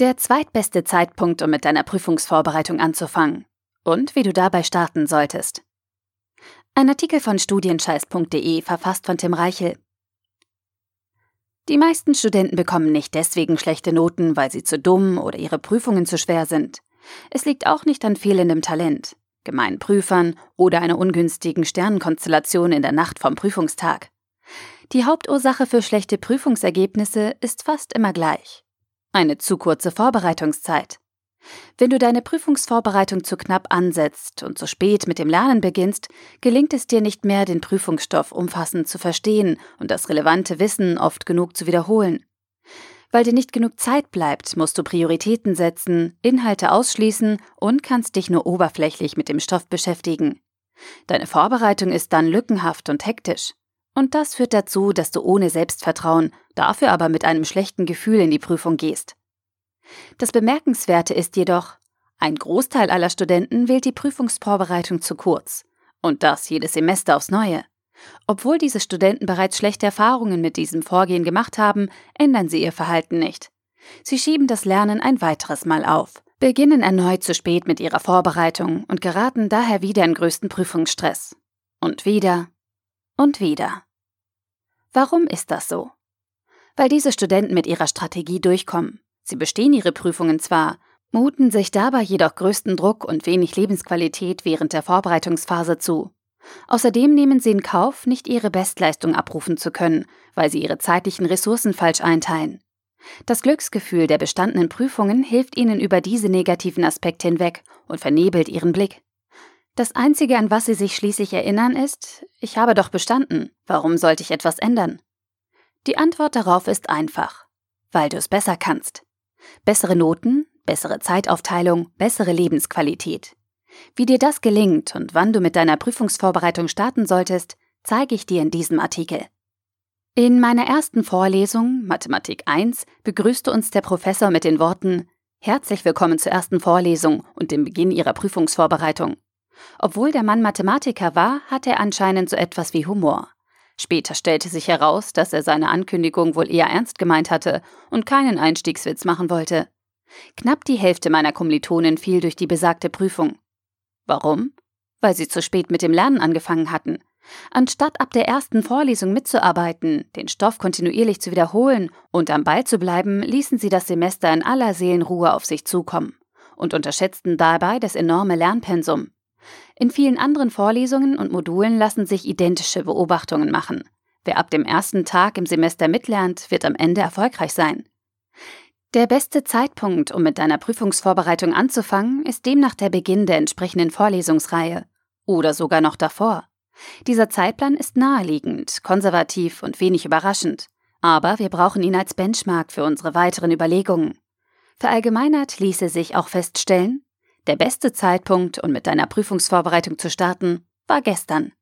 Der zweitbeste Zeitpunkt, um mit deiner Prüfungsvorbereitung anzufangen. Und wie du dabei starten solltest. Ein Artikel von studienscheiß.de, verfasst von Tim Reichel. Die meisten Studenten bekommen nicht deswegen schlechte Noten, weil sie zu dumm oder ihre Prüfungen zu schwer sind. Es liegt auch nicht an fehlendem Talent, gemeinen Prüfern oder einer ungünstigen Sternenkonstellation in der Nacht vom Prüfungstag. Die Hauptursache für schlechte Prüfungsergebnisse ist fast immer gleich. Eine zu kurze Vorbereitungszeit. Wenn du deine Prüfungsvorbereitung zu knapp ansetzt und zu spät mit dem Lernen beginnst, gelingt es dir nicht mehr, den Prüfungsstoff umfassend zu verstehen und das relevante Wissen oft genug zu wiederholen. Weil dir nicht genug Zeit bleibt, musst du Prioritäten setzen, Inhalte ausschließen und kannst dich nur oberflächlich mit dem Stoff beschäftigen. Deine Vorbereitung ist dann lückenhaft und hektisch. Und das führt dazu, dass du ohne Selbstvertrauen, dafür aber mit einem schlechten Gefühl in die Prüfung gehst. Das Bemerkenswerte ist jedoch, ein Großteil aller Studenten wählt die Prüfungsvorbereitung zu kurz. Und das jedes Semester aufs Neue. Obwohl diese Studenten bereits schlechte Erfahrungen mit diesem Vorgehen gemacht haben, ändern sie ihr Verhalten nicht. Sie schieben das Lernen ein weiteres Mal auf, beginnen erneut zu spät mit ihrer Vorbereitung und geraten daher wieder in größten Prüfungsstress. Und wieder und wieder. Warum ist das so? Weil diese Studenten mit ihrer Strategie durchkommen. Sie bestehen ihre Prüfungen zwar, muten sich dabei jedoch größten Druck und wenig Lebensqualität während der Vorbereitungsphase zu. Außerdem nehmen sie in Kauf, nicht ihre Bestleistung abrufen zu können, weil sie ihre zeitlichen Ressourcen falsch einteilen. Das Glücksgefühl der bestandenen Prüfungen hilft ihnen über diese negativen Aspekte hinweg und vernebelt ihren Blick. Das Einzige, an was sie sich schließlich erinnern, ist, ich habe doch bestanden, warum sollte ich etwas ändern? Die Antwort darauf ist einfach, weil du es besser kannst. Bessere Noten, bessere Zeitaufteilung, bessere Lebensqualität. Wie dir das gelingt und wann du mit deiner Prüfungsvorbereitung starten solltest, zeige ich dir in diesem Artikel. In meiner ersten Vorlesung, Mathematik 1, begrüßte uns der Professor mit den Worten Herzlich willkommen zur ersten Vorlesung und dem Beginn Ihrer Prüfungsvorbereitung. Obwohl der Mann Mathematiker war, hatte er anscheinend so etwas wie Humor. Später stellte sich heraus, dass er seine Ankündigung wohl eher ernst gemeint hatte und keinen Einstiegswitz machen wollte. Knapp die Hälfte meiner Kommilitonen fiel durch die besagte Prüfung. Warum? Weil sie zu spät mit dem Lernen angefangen hatten. Anstatt ab der ersten Vorlesung mitzuarbeiten, den Stoff kontinuierlich zu wiederholen und am Ball zu bleiben, ließen sie das Semester in aller Seelenruhe auf sich zukommen und unterschätzten dabei das enorme Lernpensum. In vielen anderen Vorlesungen und Modulen lassen sich identische Beobachtungen machen. Wer ab dem ersten Tag im Semester mitlernt, wird am Ende erfolgreich sein. Der beste Zeitpunkt, um mit deiner Prüfungsvorbereitung anzufangen, ist demnach der Beginn der entsprechenden Vorlesungsreihe oder sogar noch davor. Dieser Zeitplan ist naheliegend, konservativ und wenig überraschend, aber wir brauchen ihn als Benchmark für unsere weiteren Überlegungen. Verallgemeinert ließe sich auch feststellen, der beste Zeitpunkt, um mit deiner Prüfungsvorbereitung zu starten, war gestern.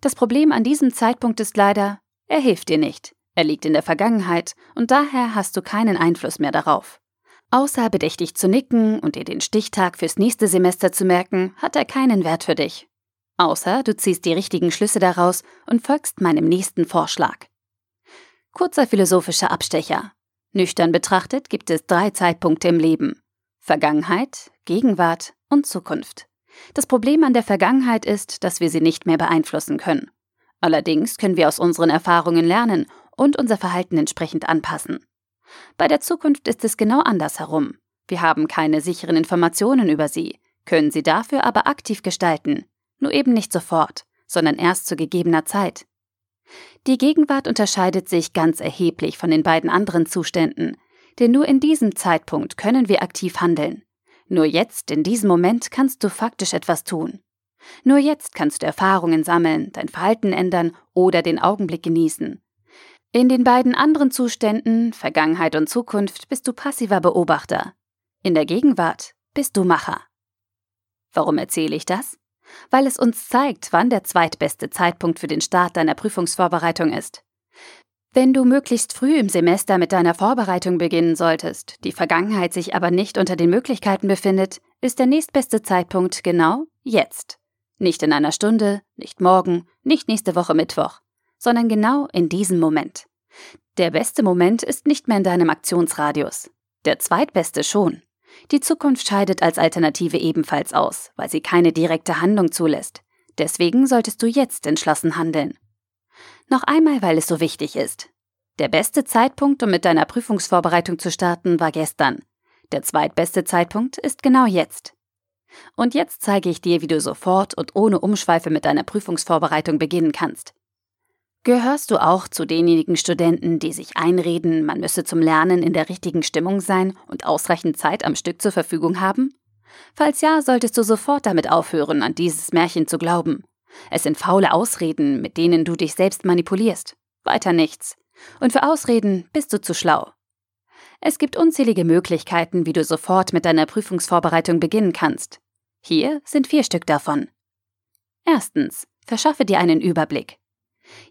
Das Problem an diesem Zeitpunkt ist leider, er hilft dir nicht. Er liegt in der Vergangenheit und daher hast du keinen Einfluss mehr darauf. Außer bedächtig zu nicken und dir den Stichtag fürs nächste Semester zu merken, hat er keinen Wert für dich. Außer du ziehst die richtigen Schlüsse daraus und folgst meinem nächsten Vorschlag. Kurzer philosophischer Abstecher. Nüchtern betrachtet gibt es drei Zeitpunkte im Leben. Vergangenheit, Gegenwart und Zukunft. Das Problem an der Vergangenheit ist, dass wir sie nicht mehr beeinflussen können. Allerdings können wir aus unseren Erfahrungen lernen und unser Verhalten entsprechend anpassen. Bei der Zukunft ist es genau andersherum. Wir haben keine sicheren Informationen über sie, können sie dafür aber aktiv gestalten, nur eben nicht sofort, sondern erst zu gegebener Zeit. Die Gegenwart unterscheidet sich ganz erheblich von den beiden anderen Zuständen, denn nur in diesem Zeitpunkt können wir aktiv handeln. Nur jetzt, in diesem Moment, kannst du faktisch etwas tun. Nur jetzt kannst du Erfahrungen sammeln, dein Verhalten ändern oder den Augenblick genießen. In den beiden anderen Zuständen, Vergangenheit und Zukunft, bist du passiver Beobachter. In der Gegenwart bist du Macher. Warum erzähle ich das? Weil es uns zeigt, wann der zweitbeste Zeitpunkt für den Start deiner Prüfungsvorbereitung ist. Wenn du möglichst früh im Semester mit deiner Vorbereitung beginnen solltest, die Vergangenheit sich aber nicht unter den Möglichkeiten befindet, ist der nächstbeste Zeitpunkt genau jetzt. Nicht in einer Stunde, nicht morgen, nicht nächste Woche Mittwoch, sondern genau in diesem Moment. Der beste Moment ist nicht mehr in deinem Aktionsradius. Der zweitbeste schon. Die Zukunft scheidet als Alternative ebenfalls aus, weil sie keine direkte Handlung zulässt. Deswegen solltest du jetzt entschlossen handeln. Noch einmal, weil es so wichtig ist. Der beste Zeitpunkt, um mit deiner Prüfungsvorbereitung zu starten, war gestern. Der zweitbeste Zeitpunkt ist genau jetzt. Und jetzt zeige ich dir, wie du sofort und ohne Umschweife mit deiner Prüfungsvorbereitung beginnen kannst. Gehörst du auch zu denjenigen Studenten, die sich einreden, man müsse zum Lernen in der richtigen Stimmung sein und ausreichend Zeit am Stück zur Verfügung haben? Falls ja, solltest du sofort damit aufhören, an dieses Märchen zu glauben. Es sind faule Ausreden, mit denen du dich selbst manipulierst. Weiter nichts. Und für Ausreden bist du zu schlau. Es gibt unzählige Möglichkeiten, wie du sofort mit deiner Prüfungsvorbereitung beginnen kannst. Hier sind vier Stück davon. Erstens, verschaffe dir einen Überblick.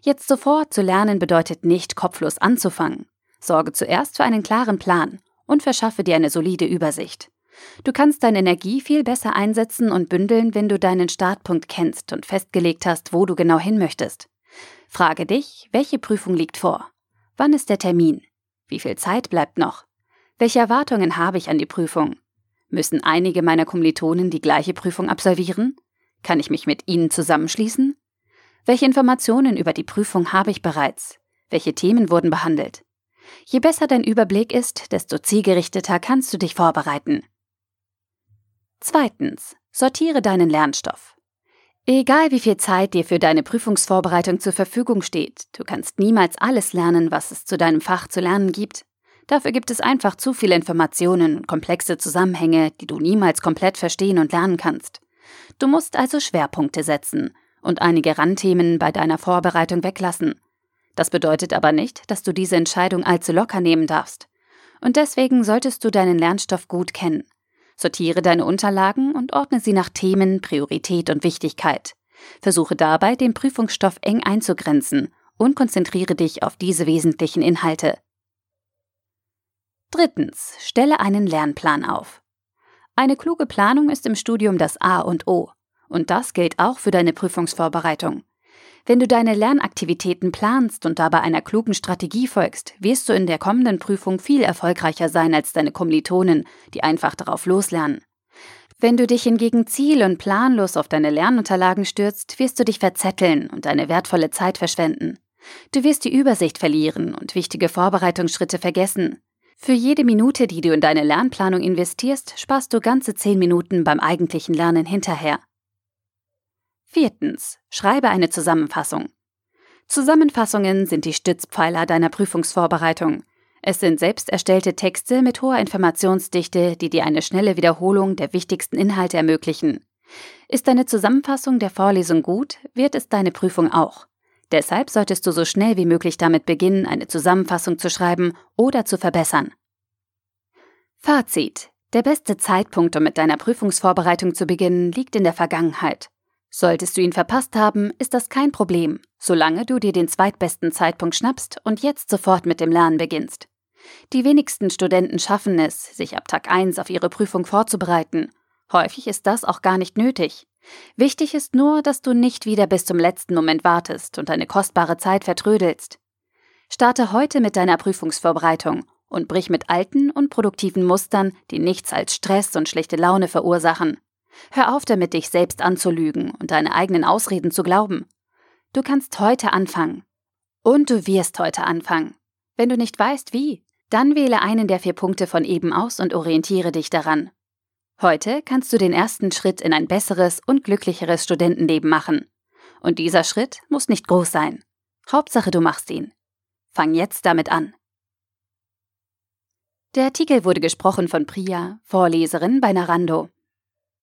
Jetzt sofort zu lernen bedeutet nicht, kopflos anzufangen. Sorge zuerst für einen klaren Plan und verschaffe dir eine solide Übersicht. Du kannst deine Energie viel besser einsetzen und bündeln, wenn du deinen Startpunkt kennst und festgelegt hast, wo du genau hin möchtest. Frage dich, welche Prüfung liegt vor? Wann ist der Termin? Wie viel Zeit bleibt noch? Welche Erwartungen habe ich an die Prüfung? Müssen einige meiner Kommilitonen die gleiche Prüfung absolvieren? Kann ich mich mit ihnen zusammenschließen? Welche Informationen über die Prüfung habe ich bereits? Welche Themen wurden behandelt? Je besser dein Überblick ist, desto zielgerichteter kannst du dich vorbereiten. Zweitens, sortiere deinen Lernstoff. Egal wie viel Zeit dir für deine Prüfungsvorbereitung zur Verfügung steht, du kannst niemals alles lernen, was es zu deinem Fach zu lernen gibt. Dafür gibt es einfach zu viele Informationen und komplexe Zusammenhänge, die du niemals komplett verstehen und lernen kannst. Du musst also Schwerpunkte setzen und einige Randthemen bei deiner Vorbereitung weglassen. Das bedeutet aber nicht, dass du diese Entscheidung allzu locker nehmen darfst. Und deswegen solltest du deinen Lernstoff gut kennen. Sortiere deine Unterlagen und ordne sie nach Themen, Priorität und Wichtigkeit. Versuche dabei, den Prüfungsstoff eng einzugrenzen und konzentriere dich auf diese wesentlichen Inhalte. Drittens, stelle einen Lernplan auf. Eine kluge Planung ist im Studium das A und O. Und das gilt auch für deine Prüfungsvorbereitung. Wenn du deine Lernaktivitäten planst und dabei einer klugen Strategie folgst, wirst du in der kommenden Prüfung viel erfolgreicher sein als deine Kommilitonen, die einfach darauf loslernen. Wenn du dich hingegen ziel- und planlos auf deine Lernunterlagen stürzt, wirst du dich verzetteln und deine wertvolle Zeit verschwenden. Du wirst die Übersicht verlieren und wichtige Vorbereitungsschritte vergessen. Für jede Minute, die du in deine Lernplanung investierst, sparst du ganze zehn Minuten beim eigentlichen Lernen hinterher. Viertens. Schreibe eine Zusammenfassung. Zusammenfassungen sind die Stützpfeiler deiner Prüfungsvorbereitung. Es sind selbst erstellte Texte mit hoher Informationsdichte, die dir eine schnelle Wiederholung der wichtigsten Inhalte ermöglichen. Ist deine Zusammenfassung der Vorlesung gut, wird es deine Prüfung auch. Deshalb solltest du so schnell wie möglich damit beginnen, eine Zusammenfassung zu schreiben oder zu verbessern. Fazit. Der beste Zeitpunkt, um mit deiner Prüfungsvorbereitung zu beginnen, liegt in der Vergangenheit. Solltest du ihn verpasst haben, ist das kein Problem, solange du dir den zweitbesten Zeitpunkt schnappst und jetzt sofort mit dem Lernen beginnst. Die wenigsten Studenten schaffen es, sich ab Tag 1 auf ihre Prüfung vorzubereiten. Häufig ist das auch gar nicht nötig. Wichtig ist nur, dass du nicht wieder bis zum letzten Moment wartest und deine kostbare Zeit vertrödelst. Starte heute mit deiner Prüfungsvorbereitung und brich mit alten und produktiven Mustern, die nichts als Stress und schlechte Laune verursachen. Hör auf damit, dich selbst anzulügen und deine eigenen Ausreden zu glauben. Du kannst heute anfangen. Und du wirst heute anfangen. Wenn du nicht weißt, wie, dann wähle einen der vier Punkte von eben aus und orientiere dich daran. Heute kannst du den ersten Schritt in ein besseres und glücklicheres Studentenleben machen. Und dieser Schritt muss nicht groß sein. Hauptsache, du machst ihn. Fang jetzt damit an. Der Artikel wurde gesprochen von Priya, Vorleserin bei Narando.